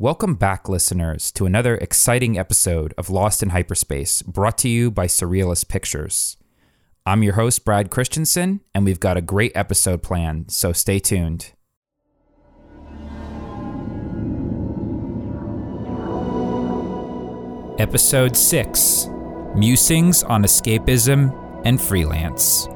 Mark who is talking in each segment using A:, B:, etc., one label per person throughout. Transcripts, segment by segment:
A: Welcome back, listeners, to another exciting episode of Lost in Hyperspace, brought to you by Surrealist Pictures. I'm your host, Brad Christensen, and we've got a great episode planned, so stay tuned. Episode 6 Musings on Escapism and Freelance.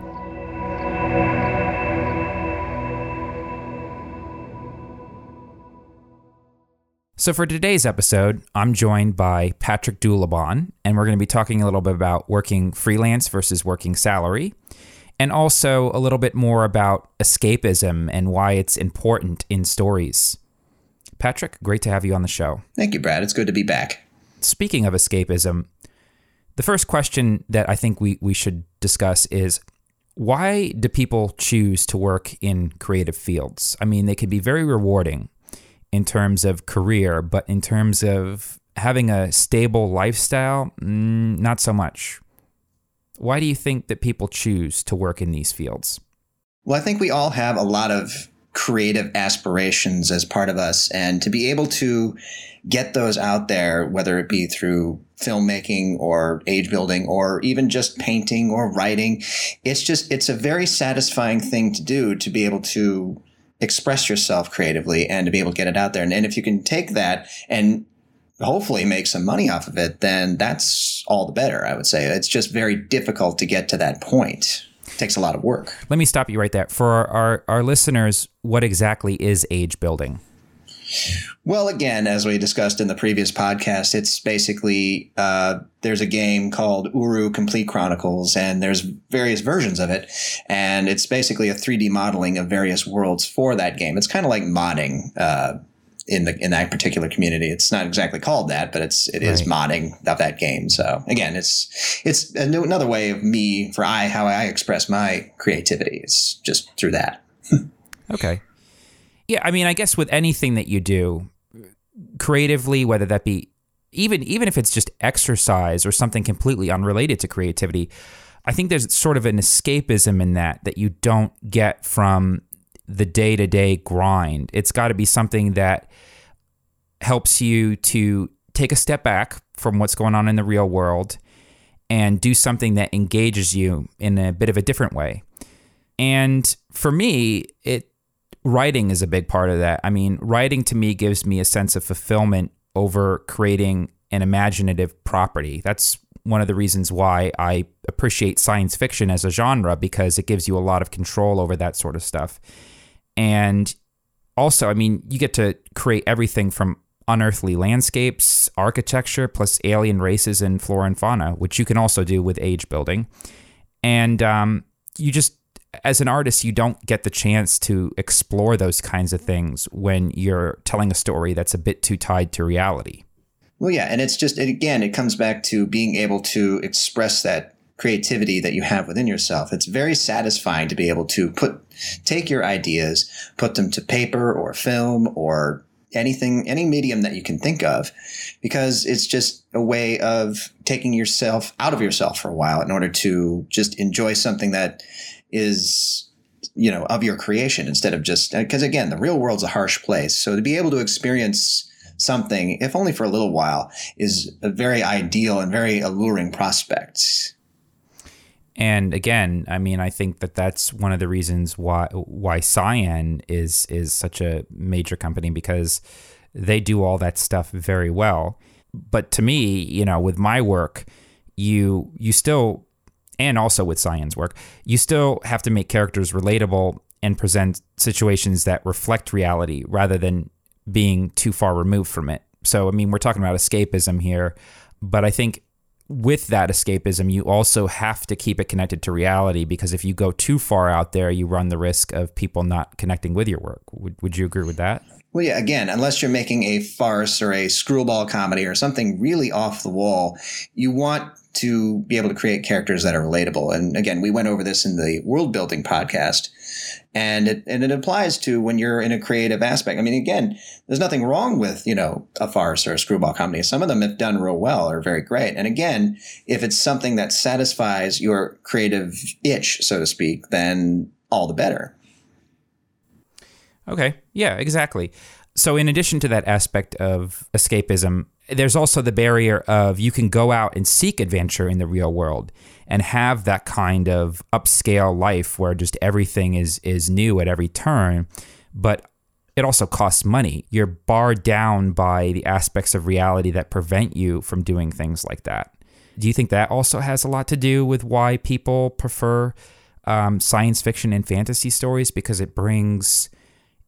A: So, for today's episode, I'm joined by Patrick Dulabon, and we're going to be talking a little bit about working freelance versus working salary, and also a little bit more about escapism and why it's important in stories. Patrick, great to have you on the show.
B: Thank you, Brad. It's good to be back.
A: Speaking of escapism, the first question that I think we, we should discuss is why do people choose to work in creative fields? I mean, they can be very rewarding in terms of career, but in terms of having a stable lifestyle, mm, not so much. Why do you think that people choose to work in these fields?
B: Well, I think we all have a lot of creative aspirations as part of us, and to be able to get those out there, whether it be through filmmaking or age building or even just painting or writing, it's just, it's a very satisfying thing to do to be able to express yourself creatively and to be able to get it out there. And, and if you can take that and hopefully make some money off of it, then that's all the better, I would say. It's just very difficult to get to that point. It takes a lot of work.
A: Let me stop you right there. For our, our, our listeners, what exactly is age building?
B: Well, again, as we discussed in the previous podcast, it's basically uh, there's a game called Uru Complete Chronicles, and there's various versions of it, and it's basically a 3D modeling of various worlds for that game. It's kind of like modding. Uh, in the in that particular community. It's not exactly called that, but it's it right. is modding of that game. So again, it's it's another way of me for I how I express my creativity. It's just through that.
A: okay. Yeah, I mean, I guess with anything that you do creatively, whether that be even even if it's just exercise or something completely unrelated to creativity, I think there's sort of an escapism in that that you don't get from the day-to-day grind. It's got to be something that helps you to take a step back from what's going on in the real world and do something that engages you in a bit of a different way. And for me, it writing is a big part of that. I mean, writing to me gives me a sense of fulfillment over creating an imaginative property. That's one of the reasons why I appreciate science fiction as a genre because it gives you a lot of control over that sort of stuff. And also, I mean, you get to create everything from unearthly landscapes, architecture, plus alien races and flora and fauna, which you can also do with age building. And um, you just as an artist, you don't get the chance to explore those kinds of things when you're telling a story that's a bit too tied to reality.
B: Well, yeah, and it's just it, again, it comes back to being able to express that creativity that you have within yourself. It's very satisfying to be able to put take your ideas, put them to paper or film or anything any medium that you can think of because it's just a way of taking yourself out of yourself for a while in order to just enjoy something that is you know of your creation instead of just uh, because again the real world's a harsh place. So to be able to experience something if only for a little while is a very ideal and very alluring prospect.
A: And again i mean i think that that's one of the reasons why why Cyan is is such a major company because they do all that stuff very well. But to me you know with my work you you still and also with Cyan's work, you still have to make characters relatable and present situations that reflect reality rather than being too far removed from it. So, I mean, we're talking about escapism here, but I think with that escapism, you also have to keep it connected to reality because if you go too far out there, you run the risk of people not connecting with your work. Would, would you agree with that?
B: Well, yeah, again, unless you're making a farce or a screwball comedy or something really off the wall, you want to be able to create characters that are relatable. And again, we went over this in the world building podcast. And it, and it applies to when you're in a creative aspect. I mean, again, there's nothing wrong with, you know, a farce or a screwball comedy. Some of them have done real well or very great. And again, if it's something that satisfies your creative itch, so to speak, then all the better.
A: Okay. Yeah, exactly. So, in addition to that aspect of escapism, there's also the barrier of you can go out and seek adventure in the real world and have that kind of upscale life where just everything is is new at every turn, but it also costs money. You're barred down by the aspects of reality that prevent you from doing things like that. Do you think that also has a lot to do with why people prefer um, science fiction and fantasy stories because it brings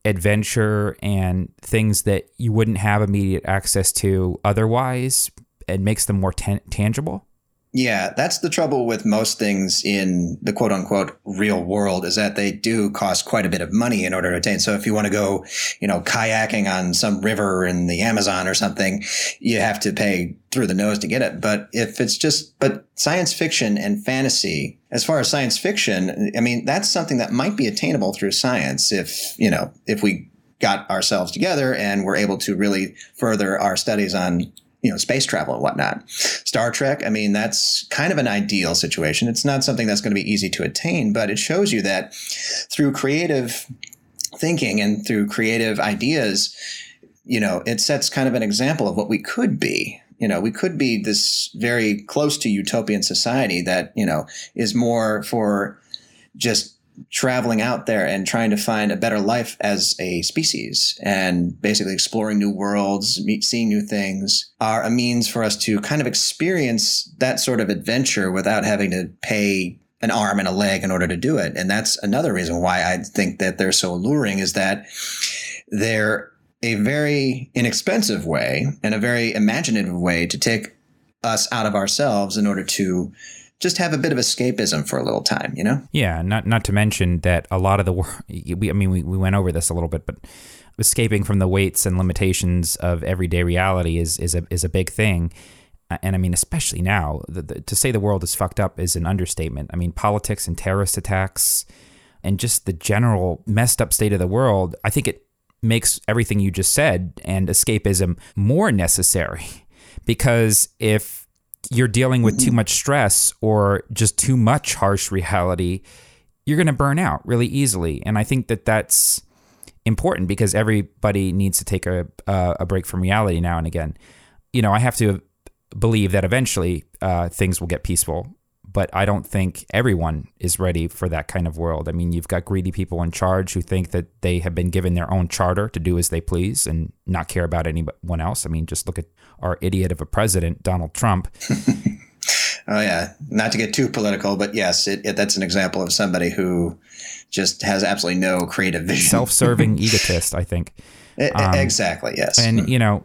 A: adventure and things that you wouldn't have immediate access to otherwise and makes them more tan- tangible?
B: Yeah, that's the trouble with most things in the quote unquote real world is that they do cost quite a bit of money in order to attain. So if you want to go, you know, kayaking on some river in the Amazon or something, you have to pay through the nose to get it. But if it's just, but science fiction and fantasy, as far as science fiction, I mean, that's something that might be attainable through science if, you know, if we got ourselves together and we're able to really further our studies on you know space travel and whatnot. Star Trek, I mean, that's kind of an ideal situation. It's not something that's going to be easy to attain, but it shows you that through creative thinking and through creative ideas, you know, it sets kind of an example of what we could be. You know, we could be this very close to utopian society that, you know, is more for just traveling out there and trying to find a better life as a species and basically exploring new worlds, meet, seeing new things are a means for us to kind of experience that sort of adventure without having to pay an arm and a leg in order to do it. And that's another reason why I think that they're so alluring is that they're a very inexpensive way and a very imaginative way to take us out of ourselves in order to just have a bit of escapism for a little time, you know?
A: Yeah, not not to mention that a lot of the work. We, I mean, we, we went over this a little bit, but escaping from the weights and limitations of everyday reality is is a is a big thing. And I mean, especially now, the, the, to say the world is fucked up is an understatement. I mean, politics and terrorist attacks, and just the general messed up state of the world. I think it makes everything you just said and escapism more necessary because if you're dealing with too much stress or just too much harsh reality, you're going to burn out really easily. And I think that that's important because everybody needs to take a, a break from reality now and again. You know, I have to believe that eventually uh, things will get peaceful but I don't think everyone is ready for that kind of world. I mean, you've got greedy people in charge who think that they have been given their own charter to do as they please and not care about anyone else. I mean, just look at our idiot of a president, Donald Trump.
B: oh yeah, not to get too political, but yes, it, it, that's an example of somebody who just has absolutely no creative vision.
A: Self-serving egotist, I think.
B: Um, exactly. Yes.
A: And you know,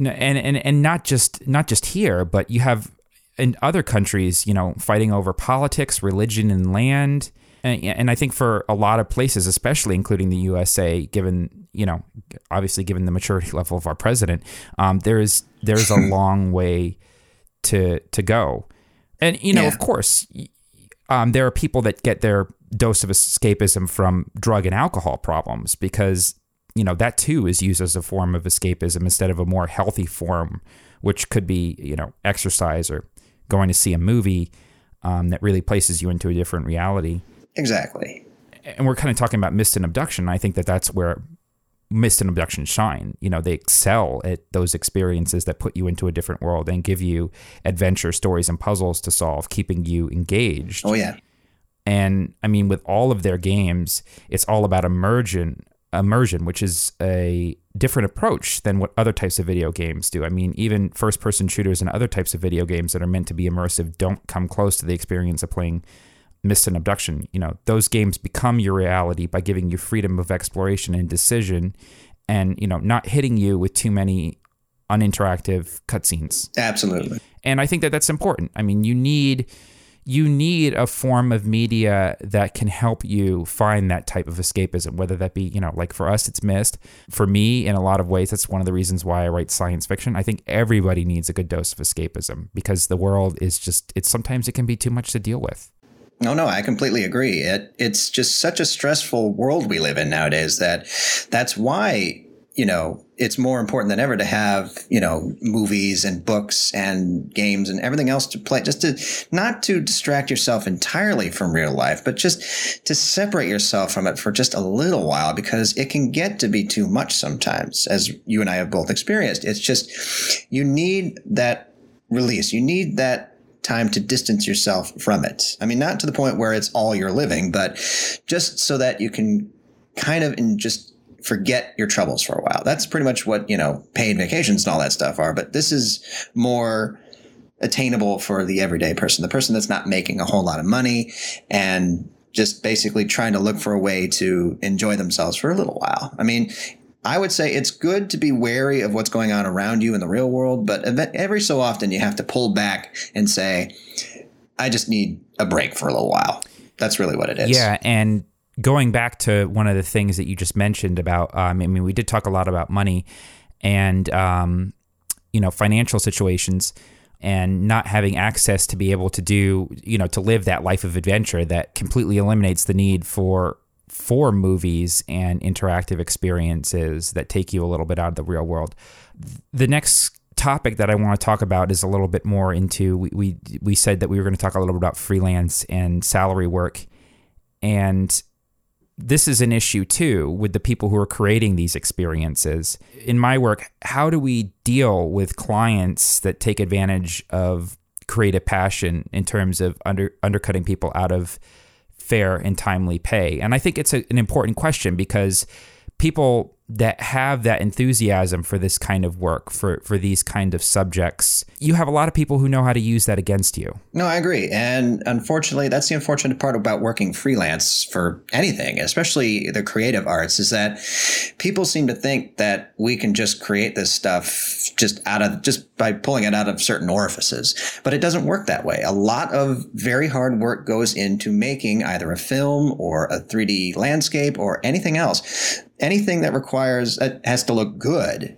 A: and and and not just not just here, but you have in other countries, you know, fighting over politics, religion, and land. And, and I think for a lot of places, especially including the USA, given you know, obviously given the maturity level of our president, um, there's there's a long way to to go. And you know, yeah. of course, um, there are people that get their dose of escapism from drug and alcohol problems because you know that too is used as a form of escapism instead of a more healthy form, which could be you know exercise or going to see a movie um, that really places you into a different reality.
B: Exactly.
A: And we're kind of talking about Myst and Obduction. I think that that's where Myst and Obduction shine. You know, they excel at those experiences that put you into a different world and give you adventure stories and puzzles to solve, keeping you engaged.
B: Oh yeah.
A: And I mean, with all of their games, it's all about immersion immersion, which is a different approach than what other types of video games do. I mean, even first person shooters and other types of video games that are meant to be immersive don't come close to the experience of playing Myst and Obduction. You know, those games become your reality by giving you freedom of exploration and decision and, you know, not hitting you with too many uninteractive cutscenes.
B: Absolutely.
A: And I think that that's important. I mean, you need you need a form of media that can help you find that type of escapism, whether that be, you know, like for us, it's Myst. For me, in a lot of ways, that's one of the reasons why I write science fiction. I think everybody needs a good dose of escapism because the world is just, it's sometimes it can be too much to deal with.
B: No, no, I completely agree. It, it's just such a stressful world we live in nowadays that that's why you know, it's more important than ever to have, you know, movies and books and games and everything else to play, just to not to distract yourself entirely from real life, but just to separate yourself from it for just a little while because it can get to be too much sometimes, as you and I have both experienced. It's just, you need that release. You need that time to distance yourself from it. I mean, not to the point where it's all you're living, but just so that you can kind of in just forget your troubles for a while. That's pretty much what, you know, paid vacations and all that stuff are. But this is more attainable for the everyday person, the person that's not making a whole lot of money and just basically trying to look for a way to enjoy themselves for a little while. I mean, I would say it's good to be wary of what's going on around you in the real world, but every so often you have to pull back and say, I just need a break for a little while. That's really what it is.
A: Yeah. And going back to one of the things that you just mentioned about, um, I mean, we did talk a lot about money and, um, you know, financial situations and not having access to be able to do, you know, to live that life of adventure that completely eliminates the need for for movies and interactive experiences that take you a little bit out of the real world. The next topic that I want to talk about is a little bit more into we we, we said that we were going to talk a little bit about freelance and salary work and this is an issue too with the people who are creating these experiences. In my work, how do we deal with clients that take advantage of creative passion in terms of under undercutting people out of fair and timely pay? And I think it's a, an important question because people that have that enthusiasm for this kind of work for for these kind of subjects you have a lot of people who know how to use that against you.
B: No i agree. And unfortunately that's the unfortunate part about working freelance for anything especially the creative arts is that people seem to think that we can just create this stuff just out of just by pulling it out of certain orifices. But it doesn't work that way. A lot of very hard work goes into making either a film or a 3d landscape or anything else anything that requires uh, has to look good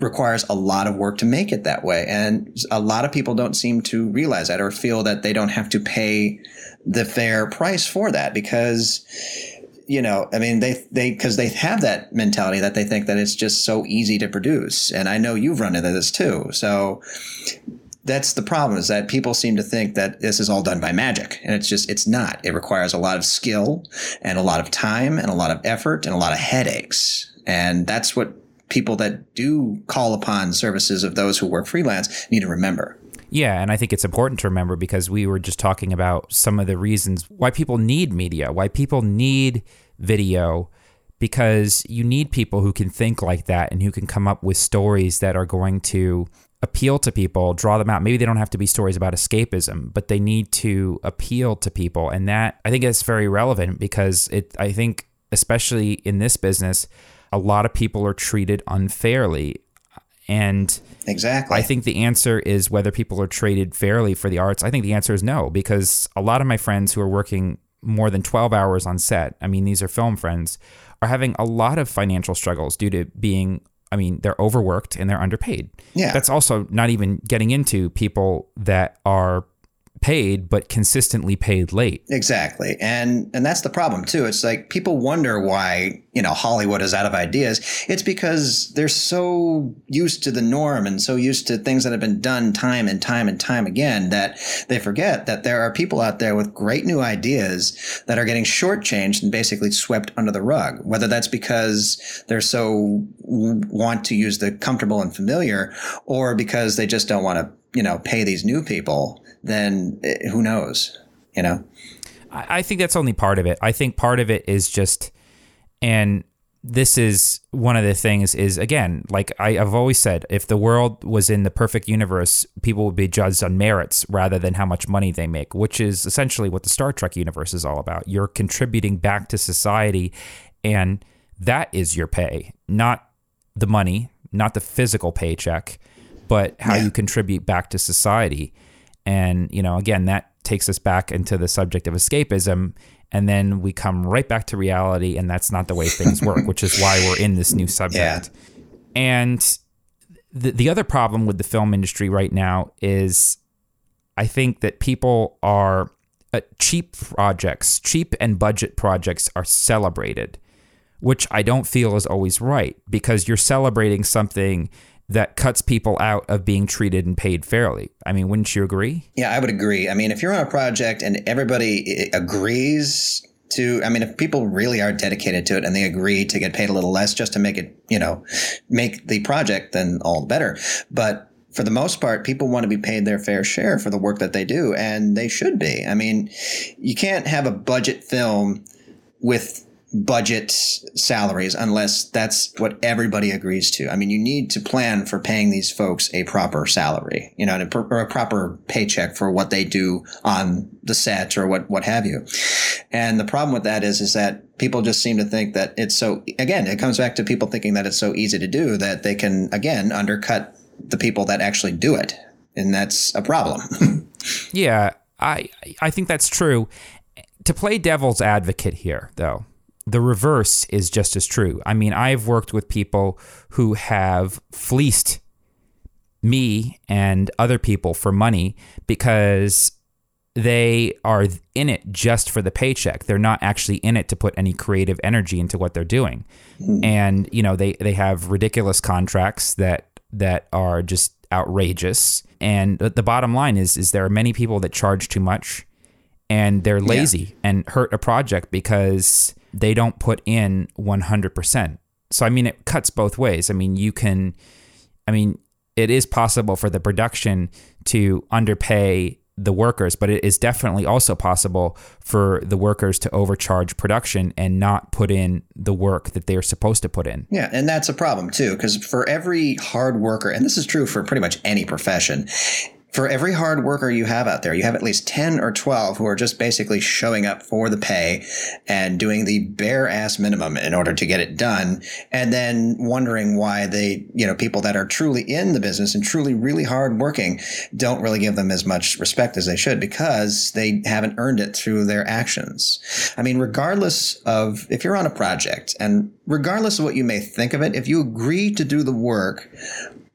B: requires a lot of work to make it that way. And a lot of people don't seem to realize that or feel that they don't have to pay the fair price for that because you know i mean they they because they have that mentality that they think that it's just so easy to produce. And i know you've run into this too. So that's the problem is that people seem to think that this is all done by magic and it's just it's not. It requires a lot of skill and a lot of time and a lot of effort and a lot of headaches. And that's what people that do call upon services of those who work freelance need to remember.
A: Yeah, and I think it's important to remember because we were just talking about some of the reasons why people need media, why people need video, because you need people who can think like that and who can come up with stories that are going to appeal to people, draw them out. Maybe they don't have to be stories about escapism, but they need to appeal to people. And that I think is very relevant because it I think especially in this business, a lot of people are treated unfairly. And
B: exactly.
A: I think the answer is whether people are treated fairly for the arts. I think the answer is no, because a lot of my friends who are working more than 12 hours on set, I mean, these are film friends, are having a lot of financial struggles due to being I mean, they're overworked and they're underpaid.
B: Yeah.
A: That's also not even getting into people that are paid but consistently paid late.
B: Exactly. And and that's the problem too. It's like people wonder why, you know, Hollywood is out of ideas. It's because they're so used to the norm and so used to things that have been done time and time and time again that they forget that there are people out there with great new ideas that are getting shortchanged and basically swept under the rug. Whether that's because they're so want to use the comfortable and familiar or because they just don't want to, you know, pay these new people then eh, who knows? You know.
A: I think that's only part of it. I think part of it is just, and this is one of the things is again, like I, have always said, if the world was in the perfect universe, people would be judged on merits rather than how much money they make, which is essentially what the Star Trek universe is all about. You're contributing back to society, and that is your pay, not the money, not the physical paycheck, but how yeah. you contribute back to society. And, you know, again, that takes us back into the subject of escapism. And then we come right back to reality, and that's not the way things work, which is why we're in this new subject. Yeah. And the, the other problem with the film industry right now is I think that people are uh, cheap projects, cheap and budget projects are celebrated which I don't feel is always right because you're celebrating something that cuts people out of being treated and paid fairly. I mean, wouldn't you agree?
B: Yeah, I would agree. I mean, if you're on a project and everybody eh, agrees to i mean if people really are dedicated to it and they agree to get paid a little less just to make it you know make the project then all the better but for the most part people want to be paid their fair share for the work that they do and they should be i mean you can't have a budget film with budget salaries unless that's what everybody agrees to. I mean, you need to plan for paying these folks a proper salary, you know, or a proper paycheck for what they do on the set or what, what have you. And the problem with that is, is that people just seem to think that it's so, again, it comes back to people thinking that it's so easy to do that they can, again, undercut the people that actually do it. And that's a problem.
A: yeah, I, I think that's true. To play devil's advocate here, though, the reverse is just as true. I mean, I've worked with people who have fleeced me and other people for money because they are in it just for the paycheck. They're not actually in it to put any creative energy into what they're doing. Mm. And, you know, they they have ridiculous contracts that that are just outrageous. And the bottom line is is there are many people that charge too much and they're lazy yeah. and hurt a project because they don't put in 100%. So, I mean, it cuts both ways. I mean, you can, I mean, it is possible for the production to underpay the workers, but it is definitely also possible for the workers to overcharge production and not put in the work that they are supposed to put in.
B: Yeah, and that's a problem too, because for every hard worker, and this is true for pretty much any profession, for every hard worker you have out there, you have at least 10 or 12 who are just basically showing up for the pay and doing the bare ass minimum in order to get it done. And then wondering why they, you know, people that are truly in the business and truly really hard working don't really give them as much respect as they should because they haven't earned it through their actions. I mean, regardless of if you're on a project and regardless of what you may think of it, if you agree to do the work,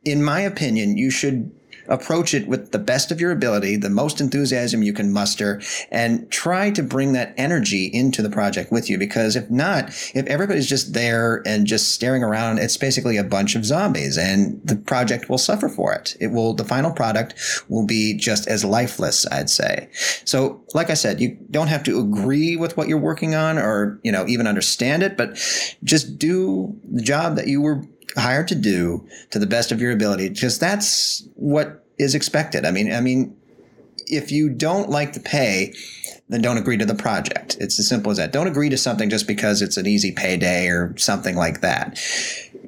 B: in my opinion, you should approach it with the best of your ability, the most enthusiasm you can muster, and try to bring that energy into the project with you. Because if not, if everybody's just there and just staring around, it's basically a bunch of zombies and the project will suffer for it. It will, the final product will be just as lifeless, I'd say. So, like I said, you don't have to agree with what you're working on or, you know, even understand it, but just do the job that you were hired to do to the best of your ability because that's what is expected. I mean, I mean, if you don't like the pay, then don't agree to the project. It's as simple as that. Don't agree to something just because it's an easy payday or something like that.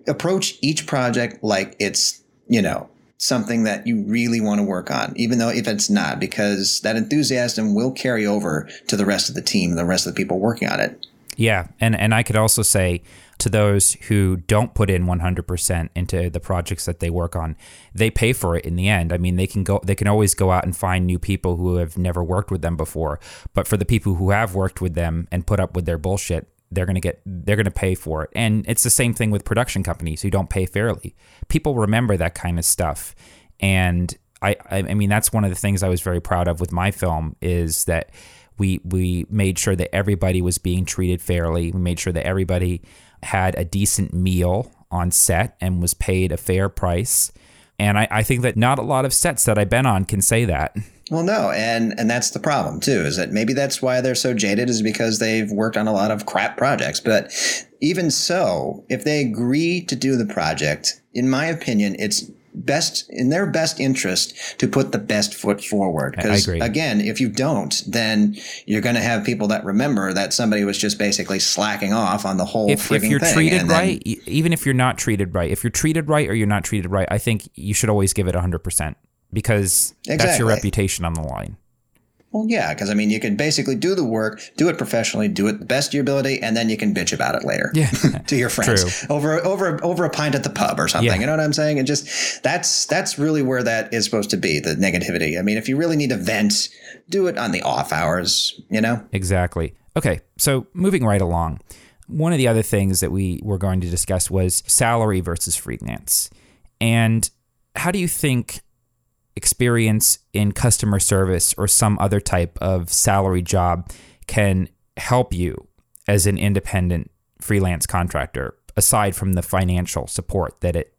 B: Approach each project like it's, you know, something that you really want to work on, even though if it's not, because that enthusiasm will carry over to the rest of the team, the rest of the people working on it.
A: Yeah, and and I could also say to those who don't put in 100% into the projects that they work on. They pay for it in the end. I mean they can go they can always go out and find new people who have never worked with them before but for the people who have worked with them and put up with their bullshit they're going to get they're going to pay for it. And it's the same thing with production companies who don't pay fairly. People remember that kind of stuff. And i i mean that's one of the things i was very proud of with my film is that we we made sure that everybody was being treated fairly. We made sure that everybody had a decent meal on set and was paid a fair price. And I, I, think that not a lot of sets that I've been on can say that.
B: Well, no, and and that's the problem too. Is that maybe that's why they're so jaded is because they've worked on a lot of crap projects. But even so, if they agree to do the project, in my opinion, it's best in their best interest to put the best foot forward. Because again, if you don't, then you're going to have people that remember that somebody was just basically slacking off on the whole. If, if
A: you're
B: thing.
A: treated right, even if you're not treated right, if you're treated right or you're not treated right, I think you should always give it 100 percent because exactly. that's your reputation on the line.
B: Well, yeah, because I mean, you can basically do the work, do it professionally, do it the best of your ability, and then you can bitch about it later.
A: Yeah,
B: to your friends True. over over over a pint at the pub or something. Yeah. You know what I'm saying? And just that's that's really where that is supposed to be the negativity. I mean, if you really need to vent, do it on the off hours. You know?
A: Exactly. Okay, so moving right along. One of the other things that we were going to discuss was salary versus freelance. And how do you think experience in customer service or some other type of salary job can help you as an independent freelance contractor aside from the financial support that it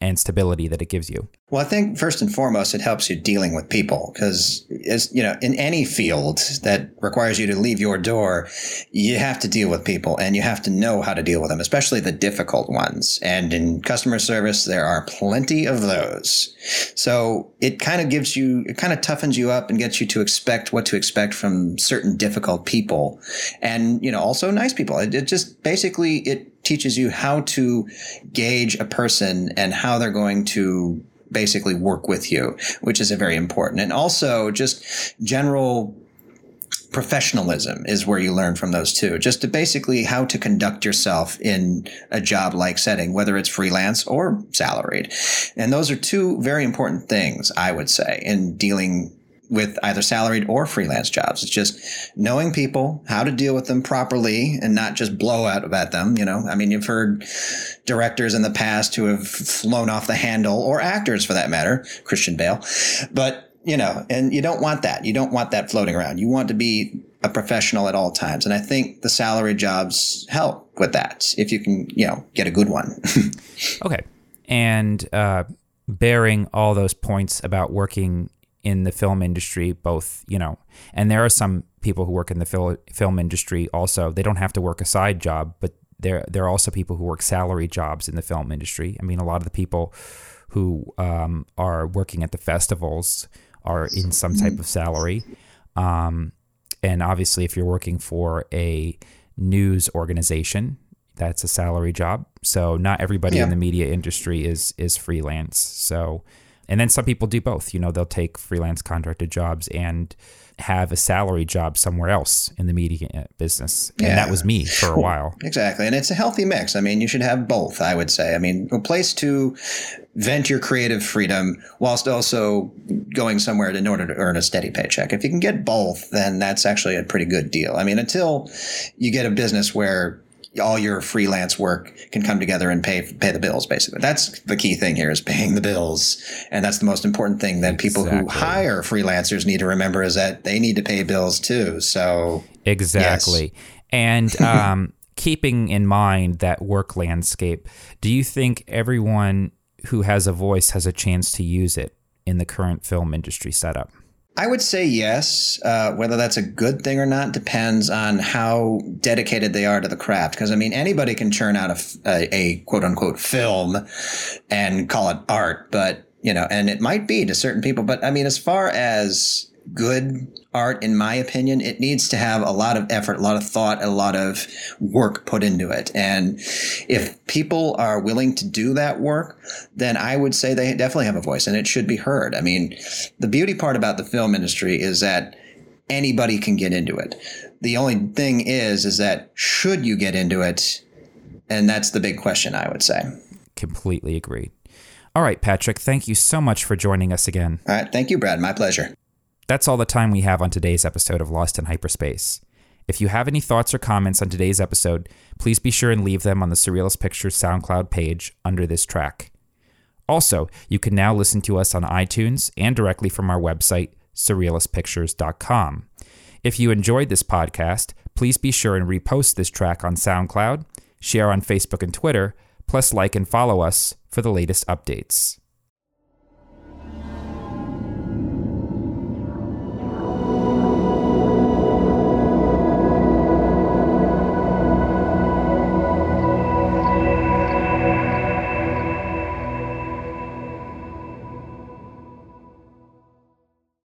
A: and stability that it gives you?
B: Well, I think first and foremost, it helps you dealing with people because, as you know, in any field that requires you to leave your door, you have to deal with people and you have to know how to deal with them, especially the difficult ones. And in customer service, there are plenty of those. So it kind of gives you, it kind of toughens you up and gets you to expect what to expect from certain difficult people, and you know, also nice people. It, it just basically it teaches you how to gauge a person and how they're going to basically work with you, which is a very important. And also just general professionalism is where you learn from those two. Just to basically how to conduct yourself in a job like setting, whether it's freelance or salaried. And those are two very important things, I would say, in dealing with either salaried or freelance jobs. It's just knowing people, how to deal with them properly and not just blow out at them. You know, I mean, you've heard directors in the past who have flown off the handle or actors for that matter, Christian Bale, but you know, and you don't want that. You don't want that floating around. You want to be a professional at all times. And I think the salary jobs help with that if you can, you know, get a good one.
A: okay. And, uh, bearing all those points about working in the film industry, both, you know, and there are some people who work in the fil- film industry also. They don't have to work a side job, but there there are also people who work salary jobs in the film industry. I mean, a lot of the people who um, are working at the festivals are in some type of salary. Um, and obviously, if you're working for a news organization, that's a salary job. So not everybody yeah. in the media industry is is freelance. So and then some people do both. You know, they'll take freelance contracted jobs and have a salary job somewhere else in the media business. And yeah. that was me for a while.
B: Exactly. And it's a healthy mix. I mean, you should have both, I would say. I mean, a place to vent your creative freedom whilst also going somewhere in order to earn a steady paycheck. If you can get both, then that's actually a pretty good deal. I mean, until you get a business where all your freelance work can come together and pay pay the bills basically. That's the key thing here is paying the bills. And that's the most important thing that people exactly. who hire freelancers need to remember is that they need to pay bills too. So
A: exactly. yes. and um, keeping in mind that work landscape do you think everyone who has a voice has a chance to use it in the current film industry setup
B: I would say yes. Uh, whether that's a good thing or not depends on how dedicated they are to the craft. Because I mean, anybody can churn out a, a, a, quote unquote film and call it art, but you know, and it might be to certain people. But I mean, as far as good art, in my opinion, it needs to have a lot of effort, a lot of thought, a lot of work put into it. And if people are willing to do that work, then I would say they definitely have a voice and it should be heard. I mean, the beauty part about the film industry is that anybody can get into it. The only thing is, is that should you get into it? And that's the big question, I would say.
A: Completely agree. All right, Patrick, thank you so much for joining us again.
B: All right. Thank you, Brad. My pleasure.
A: That's all the time we have on today's episode of Lost in Hyperspace. If you have any thoughts or comments on today's episode, please be sure and leave them on the Surrealist Pictures SoundCloud page under this track. Also, you can now listen to us on iTunes and directly from our website, surrealistpictures.com. If you enjoyed this podcast, please be sure and repost this track on SoundCloud, share on Facebook and Twitter, plus like and follow us for the latest updates.